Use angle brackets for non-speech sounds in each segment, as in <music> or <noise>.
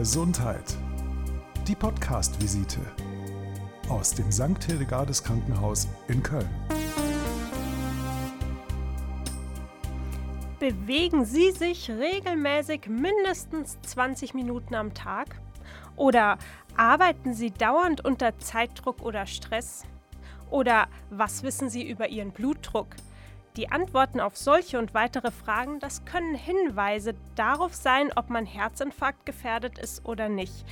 Gesundheit. Die Podcast-Visite aus dem St. Hildegardes Krankenhaus in Köln. Bewegen Sie sich regelmäßig mindestens 20 Minuten am Tag? Oder arbeiten Sie dauernd unter Zeitdruck oder Stress? Oder was wissen Sie über Ihren Blutdruck? Die Antworten auf solche und weitere Fragen, das können Hinweise darauf sein, ob man Herzinfarkt gefährdet ist oder nicht.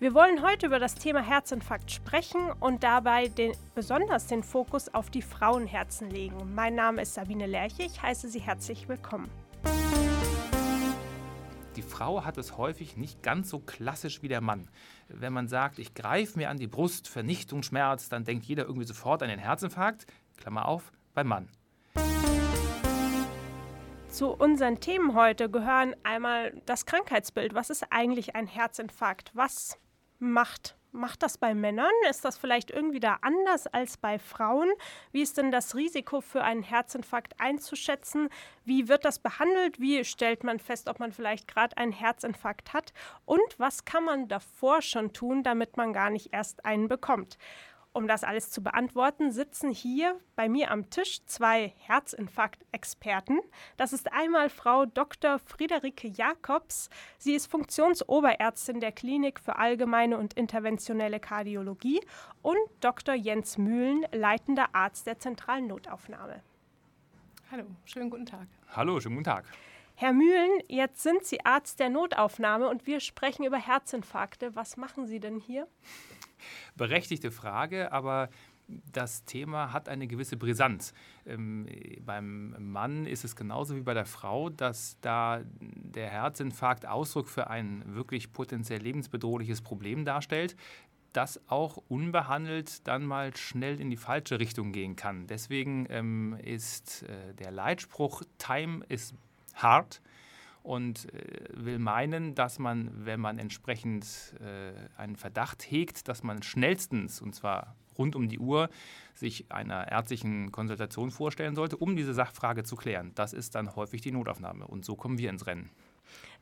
Wir wollen heute über das Thema Herzinfarkt sprechen und dabei den, besonders den Fokus auf die Frauenherzen legen. Mein Name ist Sabine Lerche, ich heiße Sie herzlich willkommen. Die Frau hat es häufig nicht ganz so klassisch wie der Mann. Wenn man sagt, ich greife mir an die Brust, Vernichtungsschmerz, dann denkt jeder irgendwie sofort an den Herzinfarkt. Klammer auf, beim Mann. Zu unseren Themen heute gehören einmal das Krankheitsbild. Was ist eigentlich ein Herzinfarkt? Was macht Macht das bei Männern? Ist das vielleicht irgendwie da anders als bei Frauen? Wie ist denn das Risiko für einen Herzinfarkt einzuschätzen? Wie wird das behandelt? Wie stellt man fest, ob man vielleicht gerade einen Herzinfarkt hat? Und was kann man davor schon tun, damit man gar nicht erst einen bekommt? Um das alles zu beantworten, sitzen hier bei mir am Tisch zwei Herzinfarkt-Experten. Das ist einmal Frau Dr. Friederike Jakobs. Sie ist Funktionsoberärztin der Klinik für allgemeine und interventionelle Kardiologie und Dr. Jens Mühlen, leitender Arzt der zentralen Notaufnahme. Hallo, schönen guten Tag. Hallo, schönen guten Tag. Herr Mühlen, jetzt sind Sie Arzt der Notaufnahme und wir sprechen über Herzinfarkte. Was machen Sie denn hier? <laughs> Berechtigte Frage, aber das Thema hat eine gewisse Brisanz. Ähm, beim Mann ist es genauso wie bei der Frau, dass da der Herzinfarkt Ausdruck für ein wirklich potenziell lebensbedrohliches Problem darstellt, das auch unbehandelt dann mal schnell in die falsche Richtung gehen kann. Deswegen ähm, ist äh, der Leitspruch Time is hart und äh, will meinen, dass man, wenn man entsprechend äh, einen Verdacht hegt, dass man schnellstens, und zwar rund um die Uhr, sich einer ärztlichen Konsultation vorstellen sollte, um diese Sachfrage zu klären. Das ist dann häufig die Notaufnahme und so kommen wir ins Rennen.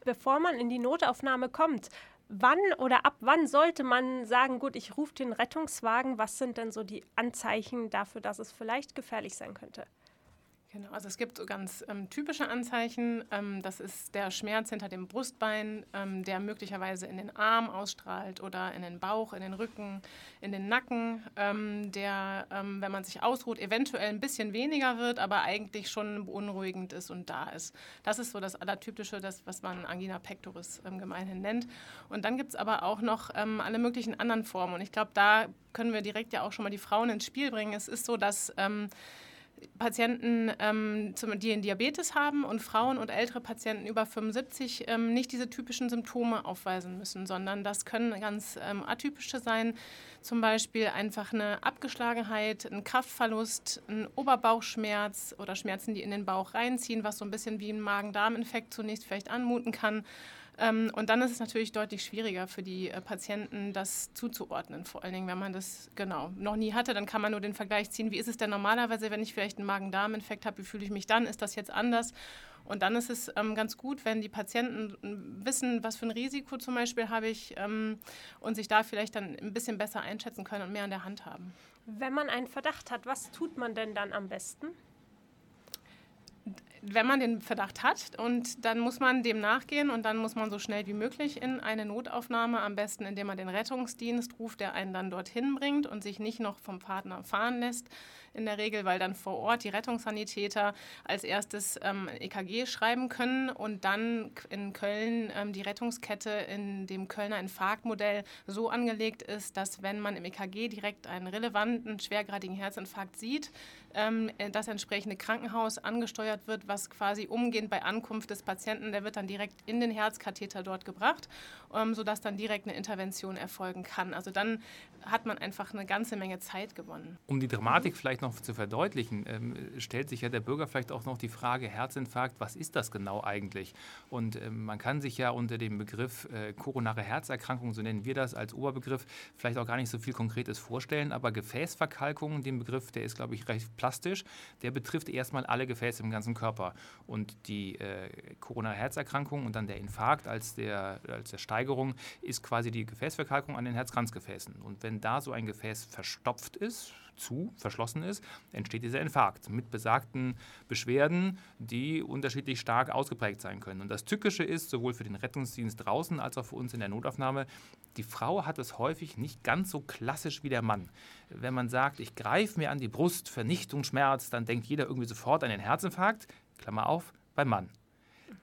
Bevor man in die Notaufnahme kommt, wann oder ab wann sollte man sagen, gut, ich rufe den Rettungswagen? Was sind denn so die Anzeichen dafür, dass es vielleicht gefährlich sein könnte? Genau, also es gibt so ganz ähm, typische Anzeichen. Ähm, das ist der Schmerz hinter dem Brustbein, ähm, der möglicherweise in den Arm ausstrahlt oder in den Bauch, in den Rücken, in den Nacken, ähm, der, ähm, wenn man sich ausruht, eventuell ein bisschen weniger wird, aber eigentlich schon beunruhigend ist und da ist. Das ist so das Allertypische, das, was man Angina pectoris ähm, gemeinhin nennt. Und dann gibt es aber auch noch alle möglichen anderen Formen. Und ich glaube, da können wir direkt ja auch schon mal die Frauen ins Spiel bringen. Es ist so, dass Patienten, ähm, die einen Diabetes haben und Frauen und ältere Patienten über 75 ähm, nicht diese typischen Symptome aufweisen müssen, sondern das können ganz ähm, atypische sein, zum Beispiel einfach eine Abgeschlagenheit, ein Kraftverlust, ein Oberbauchschmerz oder Schmerzen, die in den Bauch reinziehen, was so ein bisschen wie ein Magen-Darm-Infekt zunächst vielleicht anmuten kann. Ähm, und dann ist es natürlich deutlich schwieriger für die äh, Patienten, das zuzuordnen. Vor allen Dingen, wenn man das genau noch nie hatte, dann kann man nur den Vergleich ziehen, wie ist es denn normalerweise, wenn ich vielleicht einen Magen-Darm-Infekt habe, wie fühle ich mich dann, ist das jetzt anders? Und dann ist es ähm, ganz gut, wenn die Patienten wissen, was für ein Risiko zum Beispiel habe ich ähm, und sich da vielleicht dann ein bisschen besser einschätzen können und mehr an der Hand haben. Wenn man einen Verdacht hat, was tut man denn dann am besten? Wenn man den Verdacht hat und dann muss man dem nachgehen und dann muss man so schnell wie möglich in eine Notaufnahme, am besten indem man den Rettungsdienst ruft, der einen dann dorthin bringt und sich nicht noch vom Partner fahren lässt in der Regel, weil dann vor Ort die Rettungssanitäter als erstes ähm, EKG schreiben können und dann in Köln ähm, die Rettungskette in dem Kölner Infarktmodell so angelegt ist, dass wenn man im EKG direkt einen relevanten, schwergradigen Herzinfarkt sieht, ähm, das entsprechende Krankenhaus angesteuert wird, was quasi umgehend bei Ankunft des Patienten, der wird dann direkt in den Herzkatheter dort gebracht, ähm, sodass dann direkt eine Intervention erfolgen kann. Also dann hat man einfach eine ganze Menge Zeit gewonnen. Um die Dramatik vielleicht noch zu verdeutlichen, ähm, stellt sich ja der Bürger vielleicht auch noch die Frage, Herzinfarkt, was ist das genau eigentlich? Und ähm, man kann sich ja unter dem Begriff äh, koronare Herzerkrankung, so nennen wir das als Oberbegriff, vielleicht auch gar nicht so viel Konkretes vorstellen, aber Gefäßverkalkung, den Begriff, der ist, glaube ich, recht plastisch, der betrifft erstmal alle Gefäße im ganzen Körper. Und die äh, Corona-Herzerkrankung und dann der Infarkt als der, als der Steigerung ist quasi die Gefäßverkalkung an den Herzkranzgefäßen. Und wenn da so ein Gefäß verstopft ist, zu, verschlossen ist, entsteht dieser Infarkt mit besagten Beschwerden, die unterschiedlich stark ausgeprägt sein können. Und das Tückische ist, sowohl für den Rettungsdienst draußen als auch für uns in der Notaufnahme, die Frau hat es häufig nicht ganz so klassisch wie der Mann. Wenn man sagt, ich greife mir an die Brust, Vernichtungsschmerz, dann denkt jeder irgendwie sofort an den Herzinfarkt, Klammer auf, beim Mann.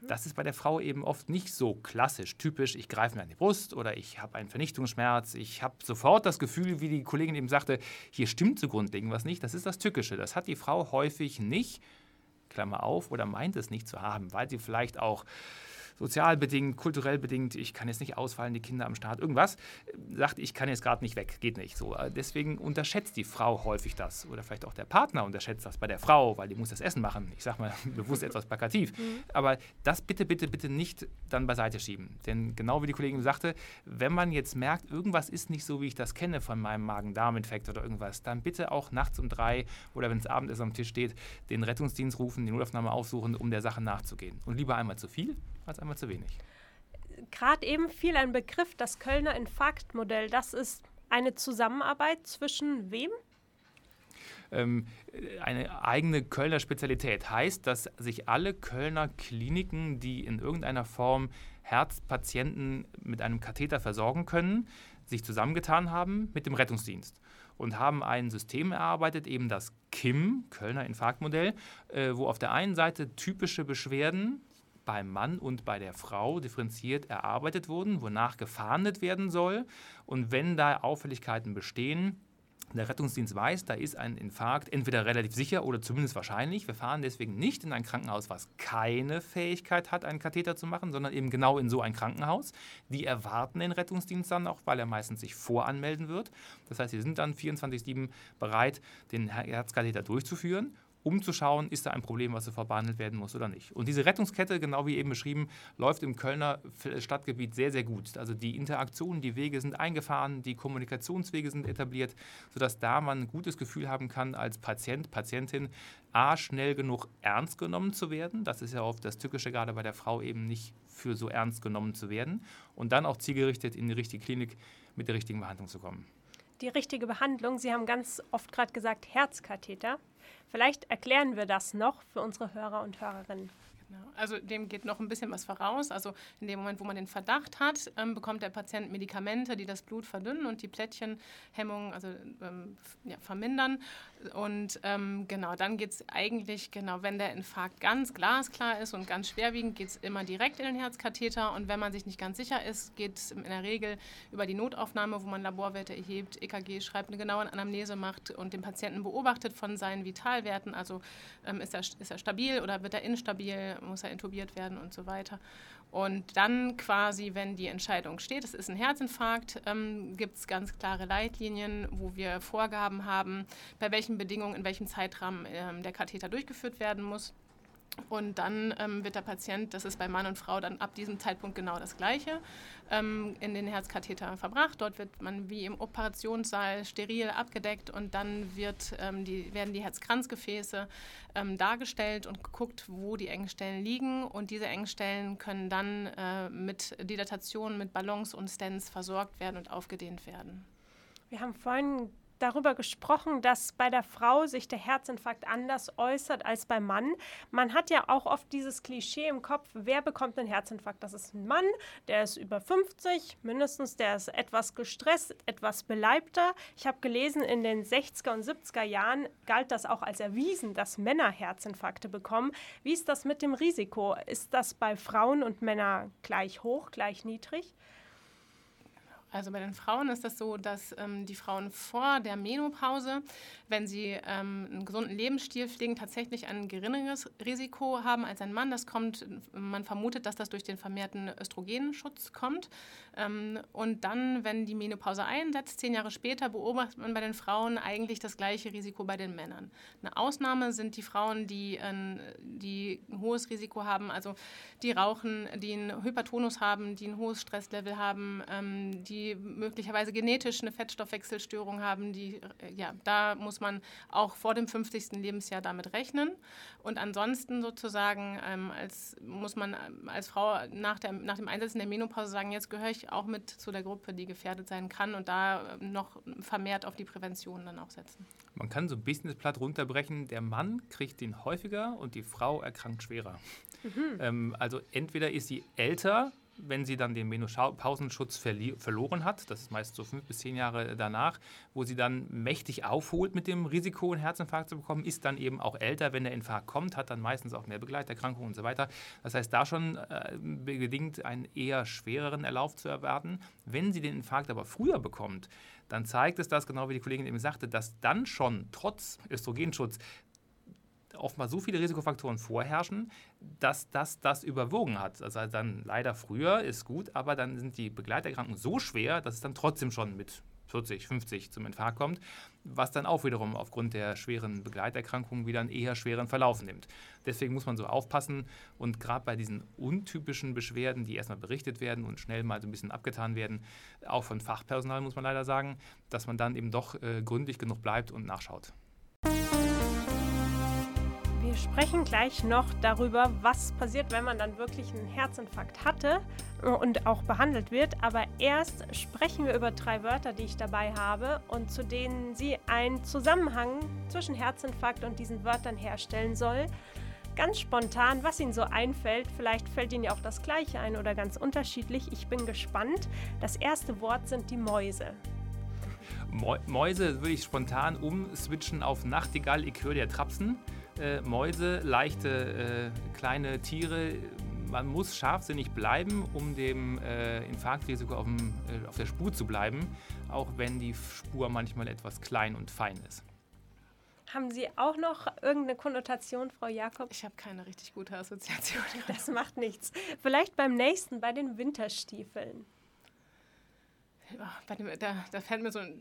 Das ist bei der Frau eben oft nicht so klassisch, typisch, ich greife mir an die Brust oder ich habe einen Vernichtungsschmerz. Ich habe sofort das Gefühl, wie die Kollegin eben sagte, hier stimmt so grundlegend was nicht. Das ist das Tückische. Das hat die Frau häufig nicht, Klammer auf, oder meint es nicht zu haben, weil sie vielleicht auch sozial bedingt, kulturell bedingt, ich kann jetzt nicht ausfallen, die Kinder am Start, irgendwas, sagt, ich kann jetzt gerade nicht weg, geht nicht. So, äh, deswegen unterschätzt die Frau häufig das. Oder vielleicht auch der Partner unterschätzt das bei der Frau, weil die muss das Essen machen. Ich sage mal <laughs> bewusst etwas plakativ. Mhm. Aber das bitte, bitte, bitte nicht dann beiseite schieben. Denn genau wie die Kollegin sagte, wenn man jetzt merkt, irgendwas ist nicht so, wie ich das kenne von meinem Magen-Darm-Infekt oder irgendwas, dann bitte auch nachts um drei oder wenn es Abendessen am Tisch steht, den Rettungsdienst rufen, die Notaufnahme aufsuchen, um der Sache nachzugehen. Und lieber einmal zu viel als einmal zu wenig. Gerade eben fiel ein Begriff, das Kölner Infarktmodell. Das ist eine Zusammenarbeit zwischen wem? Ähm, eine eigene Kölner Spezialität heißt, dass sich alle Kölner Kliniken, die in irgendeiner Form Herzpatienten mit einem Katheter versorgen können, sich zusammengetan haben mit dem Rettungsdienst und haben ein System erarbeitet, eben das KIM, Kölner Infarktmodell, äh, wo auf der einen Seite typische Beschwerden beim Mann und bei der Frau differenziert erarbeitet wurden, wonach gefahndet werden soll. Und wenn da Auffälligkeiten bestehen, der Rettungsdienst weiß, da ist ein Infarkt entweder relativ sicher oder zumindest wahrscheinlich. Wir fahren deswegen nicht in ein Krankenhaus, was keine Fähigkeit hat, einen Katheter zu machen, sondern eben genau in so ein Krankenhaus. Die erwarten den Rettungsdienst dann auch, weil er meistens sich voranmelden wird. Das heißt, sie sind dann 24-7 bereit, den Herzkatheter durchzuführen um zu schauen, ist da ein Problem, was sofort behandelt werden muss oder nicht. Und diese Rettungskette, genau wie eben beschrieben, läuft im Kölner Stadtgebiet sehr, sehr gut. Also die Interaktionen, die Wege sind eingefahren, die Kommunikationswege sind etabliert, sodass da man ein gutes Gefühl haben kann, als Patient, Patientin, A, schnell genug ernst genommen zu werden. Das ist ja oft das Tückische, gerade bei der Frau eben nicht für so ernst genommen zu werden. Und dann auch zielgerichtet in die richtige Klinik mit der richtigen Behandlung zu kommen. Die richtige Behandlung, Sie haben ganz oft gerade gesagt Herzkatheter. Vielleicht erklären wir das noch für unsere Hörer und Hörerinnen. Genau. Also dem geht noch ein bisschen was voraus. Also in dem Moment, wo man den Verdacht hat, ähm, bekommt der Patient Medikamente, die das Blut verdünnen und die Plättchenhemmung also, ähm, ja, vermindern. Und ähm, genau, dann geht es eigentlich, genau, wenn der Infarkt ganz glasklar ist und ganz schwerwiegend, geht es immer direkt in den Herzkatheter. Und wenn man sich nicht ganz sicher ist, geht es in der Regel über die Notaufnahme, wo man Laborwerte erhebt, EKG schreibt, eine genaue Anamnese macht und den Patienten beobachtet von seinen Vitalwerten. Also ähm, ist, er, ist er stabil oder wird er instabil, muss er intubiert werden und so weiter. Und dann quasi, wenn die Entscheidung steht, es ist ein Herzinfarkt, ähm, gibt es ganz klare Leitlinien, wo wir Vorgaben haben, bei welchen Bedingungen, in welchem Zeitrahmen ähm, der Katheter durchgeführt werden muss. Und dann ähm, wird der Patient, das ist bei Mann und Frau dann ab diesem Zeitpunkt genau das Gleiche, ähm, in den Herzkatheter verbracht. Dort wird man wie im Operationssaal steril abgedeckt und dann wird, ähm, die, werden die Herzkranzgefäße ähm, dargestellt und geguckt, wo die Engstellen liegen. Und diese Engstellen können dann äh, mit Dilatation, mit Ballons und Stents versorgt werden und aufgedehnt werden. Wir haben vorhin darüber gesprochen, dass bei der Frau sich der Herzinfarkt anders äußert als beim Mann. Man hat ja auch oft dieses Klischee im Kopf, wer bekommt einen Herzinfarkt? Das ist ein Mann, der ist über 50, mindestens, der ist etwas gestresst, etwas beleibter. Ich habe gelesen, in den 60er und 70er Jahren galt das auch als erwiesen, dass Männer Herzinfarkte bekommen. Wie ist das mit dem Risiko? Ist das bei Frauen und Männern gleich hoch, gleich niedrig? Also bei den Frauen ist das so, dass ähm, die Frauen vor der Menopause, wenn sie ähm, einen gesunden Lebensstil pflegen, tatsächlich ein geringeres Risiko haben als ein Mann. Das kommt, man vermutet, dass das durch den vermehrten Östrogenschutz kommt. Ähm, und dann, wenn die Menopause einsetzt, zehn Jahre später, beobachtet man bei den Frauen eigentlich das gleiche Risiko bei den Männern. Eine Ausnahme sind die Frauen, die, äh, die ein hohes Risiko haben, also die rauchen, die einen Hypertonus haben, die ein hohes Stresslevel haben, ähm, die die möglicherweise genetisch eine Fettstoffwechselstörung haben, die, äh, ja, da muss man auch vor dem 50. Lebensjahr damit rechnen. Und ansonsten sozusagen ähm, als, muss man ähm, als Frau nach, der, nach dem Einsetzen der Menopause sagen, jetzt gehöre ich auch mit zu der Gruppe, die gefährdet sein kann und da ähm, noch vermehrt auf die Prävention dann auch setzen. Man kann so ein bisschen das Blatt runterbrechen. Der Mann kriegt den häufiger und die Frau erkrankt schwerer. Mhm. Ähm, also entweder ist sie älter wenn sie dann den Menopausenschutz verloren hat, das ist meist so fünf bis zehn Jahre danach, wo sie dann mächtig aufholt mit dem Risiko, einen Herzinfarkt zu bekommen, ist dann eben auch älter, wenn der Infarkt kommt, hat dann meistens auch mehr Begleiterkrankungen und so weiter. Das heißt, da schon äh, bedingt einen eher schwereren Erlauf zu erwarten. Wenn sie den Infarkt aber früher bekommt, dann zeigt es das, genau wie die Kollegin eben sagte, dass dann schon trotz Östrogenschutz oftmals so viele Risikofaktoren vorherrschen, dass das das überwogen hat. Also dann leider früher ist gut, aber dann sind die Begleiterkrankungen so schwer, dass es dann trotzdem schon mit 40, 50 zum Infarkt kommt, was dann auch wiederum aufgrund der schweren Begleiterkrankungen wieder einen eher schweren Verlauf nimmt. Deswegen muss man so aufpassen und gerade bei diesen untypischen Beschwerden, die erstmal berichtet werden und schnell mal so ein bisschen abgetan werden, auch von Fachpersonal muss man leider sagen, dass man dann eben doch äh, gründlich genug bleibt und nachschaut. Sprechen gleich noch darüber, was passiert, wenn man dann wirklich einen Herzinfarkt hatte und auch behandelt wird. Aber erst sprechen wir über drei Wörter, die ich dabei habe und zu denen Sie einen Zusammenhang zwischen Herzinfarkt und diesen Wörtern herstellen soll. Ganz spontan, was Ihnen so einfällt. Vielleicht fällt Ihnen ja auch das Gleiche ein oder ganz unterschiedlich. Ich bin gespannt. Das erste Wort sind die Mäuse. Mäuse würde ich spontan umswitchen auf Nachtigall, ich höre der Trapsen äh, Mäuse, leichte äh, kleine Tiere. Man muss scharfsinnig bleiben, um dem äh, Infarktrisiko auf, dem, äh, auf der Spur zu bleiben, auch wenn die Spur manchmal etwas klein und fein ist. Haben Sie auch noch irgendeine Konnotation, Frau Jakob? Ich habe keine richtig gute Assoziation. Das macht nichts. Vielleicht beim nächsten, bei den Winterstiefeln dem, da, da, fällt mir so, äh,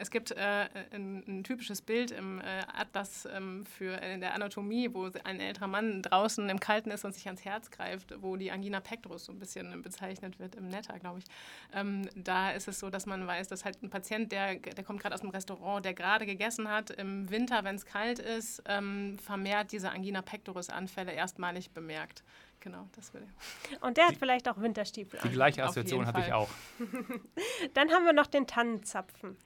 es gibt äh, ein, ein, typisches Bild im äh, Atlas ähm, für in der Anatomie, wo ein älterer Mann draußen im Kalten ist und sich ans Herz greift, wo die Angina pectoris so ein bisschen bezeichnet wird im Netter, glaube ich. Ähm, da ist es so, dass man weiß, dass halt ein Patient, der, der kommt gerade aus dem Restaurant, der gerade gegessen hat, im Winter, wenn es kalt ist, ähm, vermehrt diese Angina pectoris Anfälle erstmalig bemerkt. Genau, das will ich. Und der hat vielleicht auch Winterstiefel. Die gleiche Assoziation hatte ich auch. <laughs> Dann haben wir noch den Tannenzapfen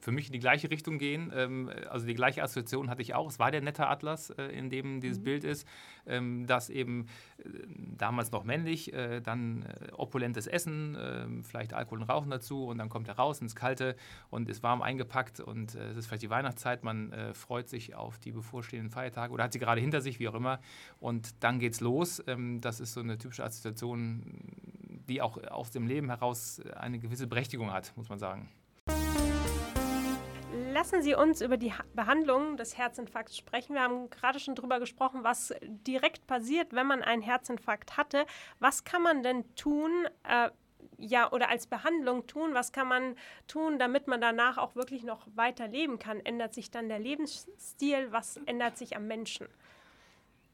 für mich in die gleiche Richtung gehen. Ähm, also die gleiche Assoziation hatte ich auch. Es war der nette Atlas, äh, in dem dieses mhm. Bild ist, ähm, das eben äh, damals noch männlich, äh, dann opulentes Essen, vielleicht Alkohol und Rauchen dazu und dann kommt er raus ins Kalte und ist warm eingepackt und es ist vielleicht die Weihnachtszeit. Man freut sich auf die bevorstehenden Feiertage oder hat sie gerade hinter sich, wie auch immer. Und dann geht's los. Ähm, das ist so eine typische Assoziation, die auch aus dem Leben heraus eine gewisse Berechtigung hat, muss man sagen. Lassen Sie uns über die Behandlung des Herzinfarkts sprechen. Wir haben gerade schon darüber gesprochen, was direkt passiert, wenn man einen Herzinfarkt hatte. Was kann man denn tun? Äh, ja, oder als Behandlung tun? Was kann man tun, damit man danach auch wirklich noch weiter leben kann? Ändert sich dann der Lebensstil? Was ändert sich am Menschen?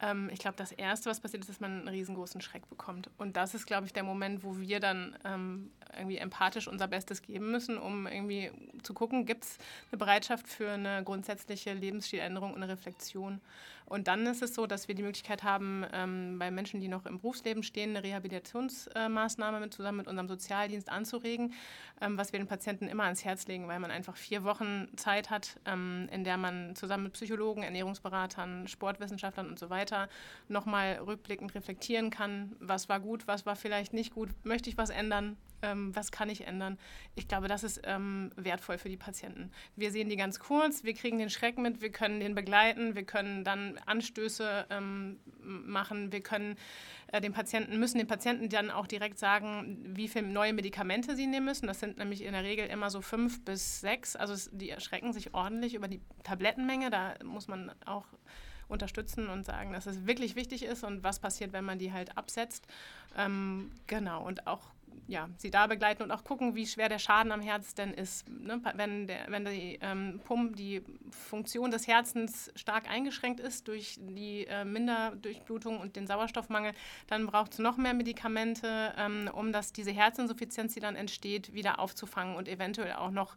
Ähm, ich glaube, das Erste, was passiert, ist, dass man einen riesengroßen Schreck bekommt. Und das ist, glaube ich, der Moment, wo wir dann ähm, irgendwie empathisch unser Bestes geben müssen, um irgendwie zu gucken, gibt es eine Bereitschaft für eine grundsätzliche Lebensstiländerung und eine Reflexion. Und dann ist es so, dass wir die Möglichkeit haben, ähm, bei Menschen, die noch im Berufsleben stehen, eine Rehabilitationsmaßnahme mit, zusammen mit unserem Sozialdienst anzuregen, ähm, was wir den Patienten immer ans Herz legen, weil man einfach vier Wochen Zeit hat, ähm, in der man zusammen mit Psychologen, Ernährungsberatern, Sportwissenschaftlern und so weiter nochmal rückblickend reflektieren kann, was war gut, was war vielleicht nicht gut, möchte ich was ändern, ähm, was kann ich ändern. Ich glaube, das ist ähm, wertvoll für die Patienten. Wir sehen die ganz kurz, wir kriegen den Schreck mit, wir können den begleiten, wir können dann Anstöße ähm, machen, wir können äh, den Patienten, müssen den Patienten dann auch direkt sagen, wie viele neue Medikamente sie nehmen müssen. Das sind nämlich in der Regel immer so fünf bis sechs. Also die erschrecken sich ordentlich über die Tablettenmenge. Da muss man auch unterstützen und sagen, dass es wirklich wichtig ist und was passiert, wenn man die halt absetzt. Ähm, genau, und auch ja, sie da begleiten und auch gucken, wie schwer der Schaden am Herz denn ist. Ne? Wenn, der, wenn die, ähm, Pump, die Funktion des Herzens stark eingeschränkt ist durch die äh, Minderdurchblutung und den Sauerstoffmangel, dann braucht es noch mehr Medikamente, ähm, um dass diese Herzinsuffizienz, die dann entsteht, wieder aufzufangen und eventuell auch noch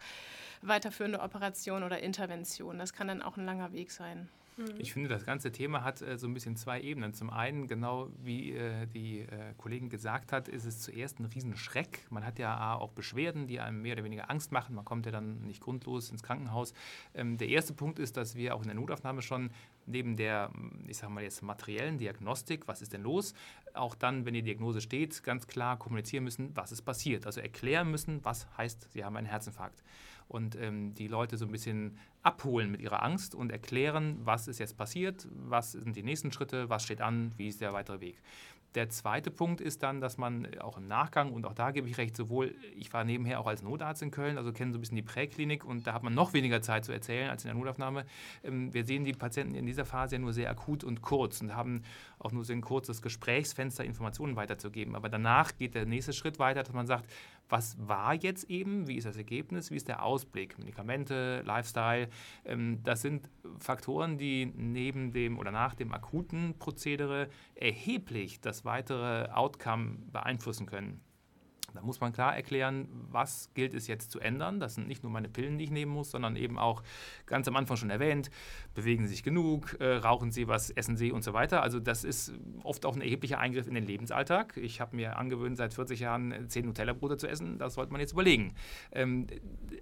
weiterführende Operationen oder Interventionen. Das kann dann auch ein langer Weg sein. Mhm. Ich finde, das ganze Thema hat äh, so ein bisschen zwei Ebenen. Zum einen, genau wie äh, die äh, Kollegin gesagt hat, ist es zuerst ein Riesenschreck. Man hat ja auch Beschwerden, die einem mehr oder weniger Angst machen. Man kommt ja dann nicht grundlos ins Krankenhaus. Ähm, der erste Punkt ist, dass wir auch in der Notaufnahme schon neben der, ich sage mal jetzt materiellen Diagnostik, was ist denn los, auch dann, wenn die Diagnose steht, ganz klar kommunizieren müssen, was ist passiert. Also erklären müssen, was heißt, sie haben einen Herzinfarkt und ähm, die Leute so ein bisschen abholen mit ihrer Angst und erklären, was ist jetzt passiert, was sind die nächsten Schritte, was steht an, wie ist der weitere Weg. Der zweite Punkt ist dann, dass man auch im Nachgang, und auch da gebe ich recht, sowohl, ich war nebenher auch als Notarzt in Köln, also kenne so ein bisschen die Präklinik und da hat man noch weniger Zeit zu erzählen als in der Notaufnahme. Ähm, wir sehen die Patienten in dieser Phase ja nur sehr akut und kurz und haben auch nur so ein kurzes Gesprächsfenster, Informationen weiterzugeben. Aber danach geht der nächste Schritt weiter, dass man sagt, was war jetzt eben, wie ist das Ergebnis, wie ist der Ausblick, Medikamente, Lifestyle. Ähm, das sind Faktoren, die neben dem oder nach dem akuten Prozedere erheblich das weitere Outcome beeinflussen können. Da muss man klar erklären, was gilt es jetzt zu ändern. Das sind nicht nur meine Pillen, die ich nehmen muss, sondern eben auch ganz am Anfang schon erwähnt, bewegen Sie sich genug, äh, rauchen Sie was, essen Sie und so weiter. Also das ist oft auch ein erheblicher Eingriff in den Lebensalltag. Ich habe mir angewöhnt, seit 40 Jahren zehn Nutella-Brote zu essen. Das sollte man jetzt überlegen. Ähm,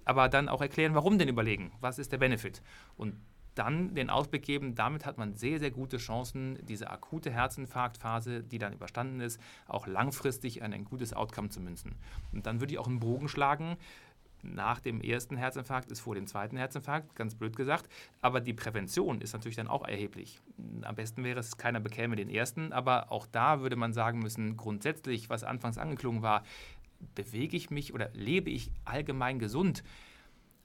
aber dann auch erklären, warum denn überlegen? Was ist der Benefit? Und dann den Ausblick geben, damit hat man sehr, sehr gute Chancen, diese akute Herzinfarktphase, die dann überstanden ist, auch langfristig in ein gutes Outcome zu münzen. Und dann würde ich auch einen Bogen schlagen. Nach dem ersten Herzinfarkt ist vor dem zweiten Herzinfarkt, ganz blöd gesagt. Aber die Prävention ist natürlich dann auch erheblich. Am besten wäre es, keiner bekäme den ersten. Aber auch da würde man sagen müssen, grundsätzlich, was anfangs angeklungen war, bewege ich mich oder lebe ich allgemein gesund?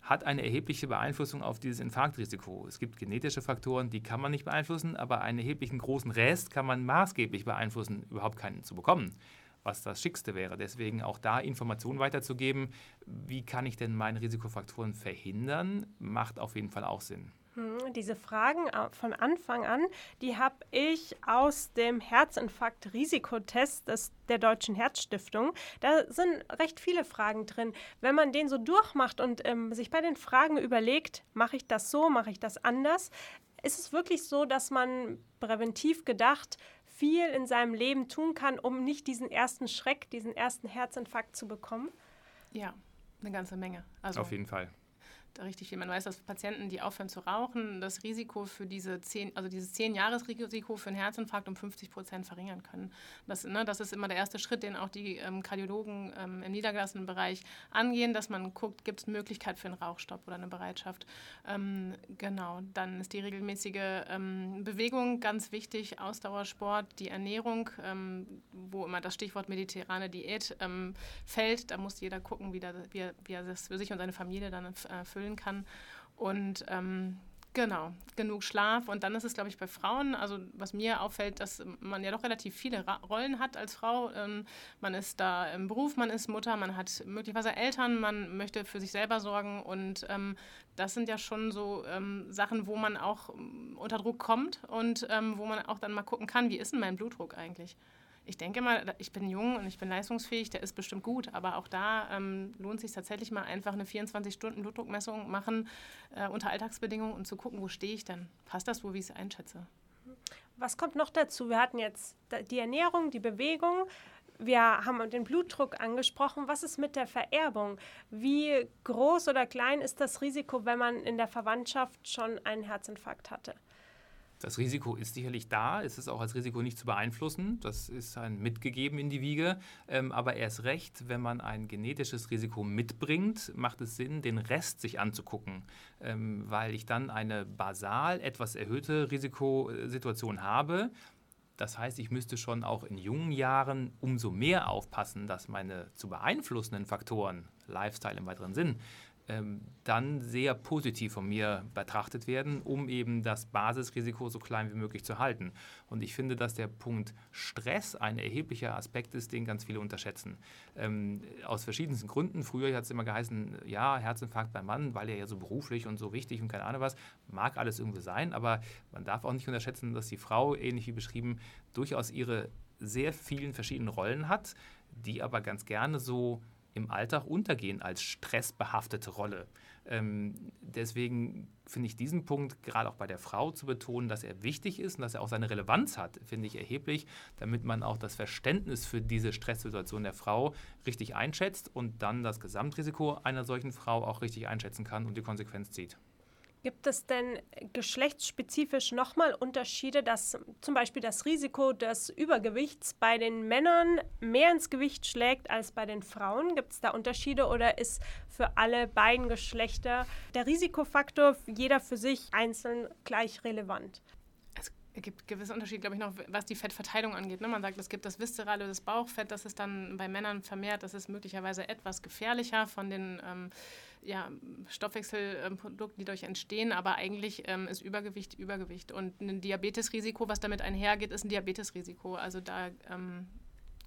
Hat eine erhebliche Beeinflussung auf dieses Infarktrisiko. Es gibt genetische Faktoren, die kann man nicht beeinflussen, aber einen erheblichen großen Rest kann man maßgeblich beeinflussen, überhaupt keinen zu bekommen, was das Schickste wäre. Deswegen auch da Informationen weiterzugeben, wie kann ich denn meine Risikofaktoren verhindern, macht auf jeden Fall auch Sinn. Hm, diese Fragen äh, von Anfang an, die habe ich aus dem Herzinfarkt-Risikotest der Deutschen Herzstiftung. Da sind recht viele Fragen drin. Wenn man den so durchmacht und ähm, sich bei den Fragen überlegt, mache ich das so, mache ich das anders, ist es wirklich so, dass man präventiv gedacht viel in seinem Leben tun kann, um nicht diesen ersten Schreck, diesen ersten Herzinfarkt zu bekommen? Ja, eine ganze Menge. Also Auf jeden Fall richtig viel. Man weiß, dass Patienten, die aufhören zu rauchen, das Risiko für diese zehn, also dieses zehn Jahres Risiko für einen Herzinfarkt um 50 Prozent verringern können. Das, ne, das ist immer der erste Schritt, den auch die ähm, Kardiologen ähm, im niedergelassenen Bereich angehen, dass man guckt, gibt es Möglichkeit für einen Rauchstopp oder eine Bereitschaft. Ähm, genau, dann ist die regelmäßige ähm, Bewegung ganz wichtig, Ausdauersport, die Ernährung, ähm, wo immer das Stichwort mediterrane Diät ähm, fällt. Da muss jeder gucken, wie, da, wie, er, wie er das für sich und seine Familie dann äh, füllen erfüllen kann. Und ähm, Genau, genug Schlaf. Und dann ist es, glaube ich, bei Frauen, also was mir auffällt, dass man ja doch relativ viele Ra Rollen hat als Frau. Ähm, man ist da im Beruf, man ist Mutter, man hat möglicherweise Eltern, man möchte für sich selber sorgen. Und ähm, das sind ja schon so ähm, Sachen, wo man auch ähm, unter Druck kommt und ähm, wo man auch dann mal gucken kann, wie ist denn mein Blutdruck eigentlich? Ich denke mal, ich bin jung und ich bin leistungsfähig, der ist bestimmt gut, aber auch da ähm, lohnt sich tatsächlich mal einfach eine 24-Stunden-Blutdruckmessung machen äh, unter Alltagsbedingungen und zu gucken, wo stehe ich denn? Passt das wo, wie ich es einschätze? Was kommt noch dazu? Wir hatten jetzt die Ernährung, die Bewegung. Wir haben den Blutdruck angesprochen. Was ist mit der Vererbung? Wie groß oder klein ist das Risiko, wenn man in der Verwandtschaft schon einen Herzinfarkt hatte? Das Risiko ist sicherlich da. Es ist auch als Risiko nicht zu beeinflussen. Das ist ein mitgegeben in die Wiege. Ähm, aber erst recht, wenn man ein genetisches Risiko mitbringt, macht es Sinn, den Rest sich anzugucken, ähm, weil ich dann eine basal etwas erhöhte Risikosituation habe. Das heißt, ich müsste schon auch in jungen Jahren umso mehr aufpassen, dass meine zu beeinflussenden Faktoren, Lifestyle im weiteren Sinn, dann sehr positiv von mir betrachtet werden, um eben das Basisrisiko so klein wie möglich zu halten. Und ich finde, dass der Punkt Stress ein erheblicher Aspekt ist, den ganz viele unterschätzen. Ähm, aus verschiedensten Gründen. Früher hat es immer geheißen, ja, Herzinfarkt beim Mann, weil er ja so beruflich und so wichtig und keine Ahnung was, mag alles irgendwie sein, aber man darf auch nicht unterschätzen, dass die Frau, ähnlich wie beschrieben, durchaus ihre sehr vielen verschiedenen Rollen hat, die aber ganz gerne so im Alltag untergehen als stressbehaftete Rolle. Ähm, deswegen finde ich diesen Punkt gerade auch bei der Frau zu betonen, dass er wichtig ist und dass er auch seine Relevanz hat, finde ich erheblich, damit man auch das Verständnis für diese Stresssituation der Frau richtig einschätzt und dann das Gesamtrisiko einer solchen Frau auch richtig einschätzen kann und die Konsequenz zieht. Gibt es denn geschlechtsspezifisch nochmal Unterschiede, dass zum Beispiel das Risiko des Übergewichts bei den Männern mehr ins Gewicht schlägt als bei den Frauen? Gibt es da Unterschiede oder ist für alle beiden Geschlechter der Risikofaktor jeder für sich einzeln gleich relevant? Es gibt gewisse Unterschiede, glaube ich, noch, was die Fettverteilung angeht. Ne? Man sagt, es gibt das viszerale, das Bauchfett, das ist dann bei Männern vermehrt, das ist möglicherweise etwas gefährlicher von den ähm, ja, Stoffwechselprodukten, die dadurch entstehen, aber eigentlich ähm, ist Übergewicht Übergewicht. Und ein Diabetesrisiko, was damit einhergeht, ist ein Diabetesrisiko. Also da ähm,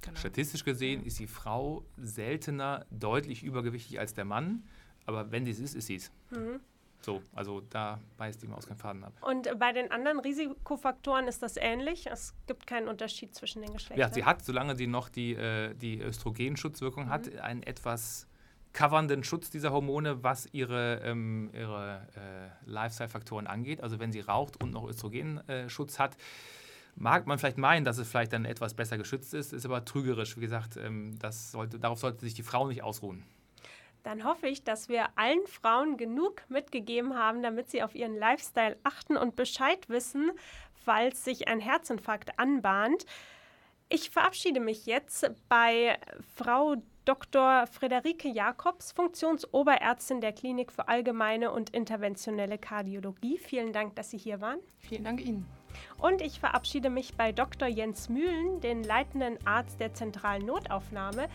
Genau. Statistisch gesehen ist die Frau seltener deutlich übergewichtig als der Mann, aber wenn sie es ist, ist sie es. Mhm. So, also da beißt die Maus keinen Faden ab. Und bei den anderen Risikofaktoren ist das ähnlich? Es gibt keinen Unterschied zwischen den Geschlechtern? Ja, sie hat, solange sie noch die, äh, die Östrogenschutzwirkung mhm. hat, einen etwas covernden Schutz dieser Hormone, was ihre, ähm, ihre äh, Lifestyle-Faktoren angeht. Also wenn sie raucht und noch Östrogenschutz hat, mag man vielleicht meinen, dass es vielleicht dann etwas besser geschützt ist, ist aber trügerisch. Wie gesagt, ähm, das sollte, darauf sollte sich die Frau nicht ausruhen. Dann hoffe ich, dass wir allen Frauen genug mitgegeben haben, damit sie auf ihren Lifestyle achten und Bescheid wissen, falls sich ein Herzinfarkt anbahnt. Ich verabschiede mich jetzt bei Frau Dr. Friederike Jakobs, Funktionsoberärztin der Klinik für allgemeine und interventionelle Kardiologie. Vielen Dank, dass Sie hier waren. Vielen Dank Ihnen. Und ich verabschiede mich bei Dr. Jens Mühlen, den leitenden Arzt der zentralen Notaufnahme.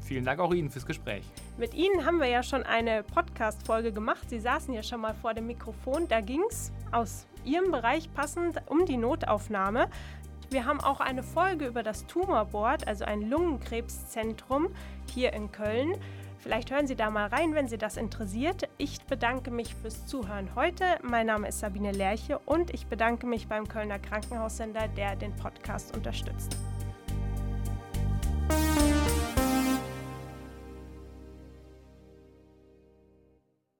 Vielen Dank auch Ihnen fürs Gespräch. Mit Ihnen haben wir ja schon eine Podcast-Folge gemacht. Sie saßen ja schon mal vor dem Mikrofon. Da ging es aus Ihrem Bereich passend um die Notaufnahme. Wir haben auch eine Folge über das Tumorboard, also ein Lungenkrebszentrum hier in Köln. Vielleicht hören Sie da mal rein, wenn Sie das interessiert. Ich bedanke mich fürs Zuhören heute. Mein Name ist Sabine Lerche und ich bedanke mich beim Kölner Krankenhaussender, der den Podcast unterstützt.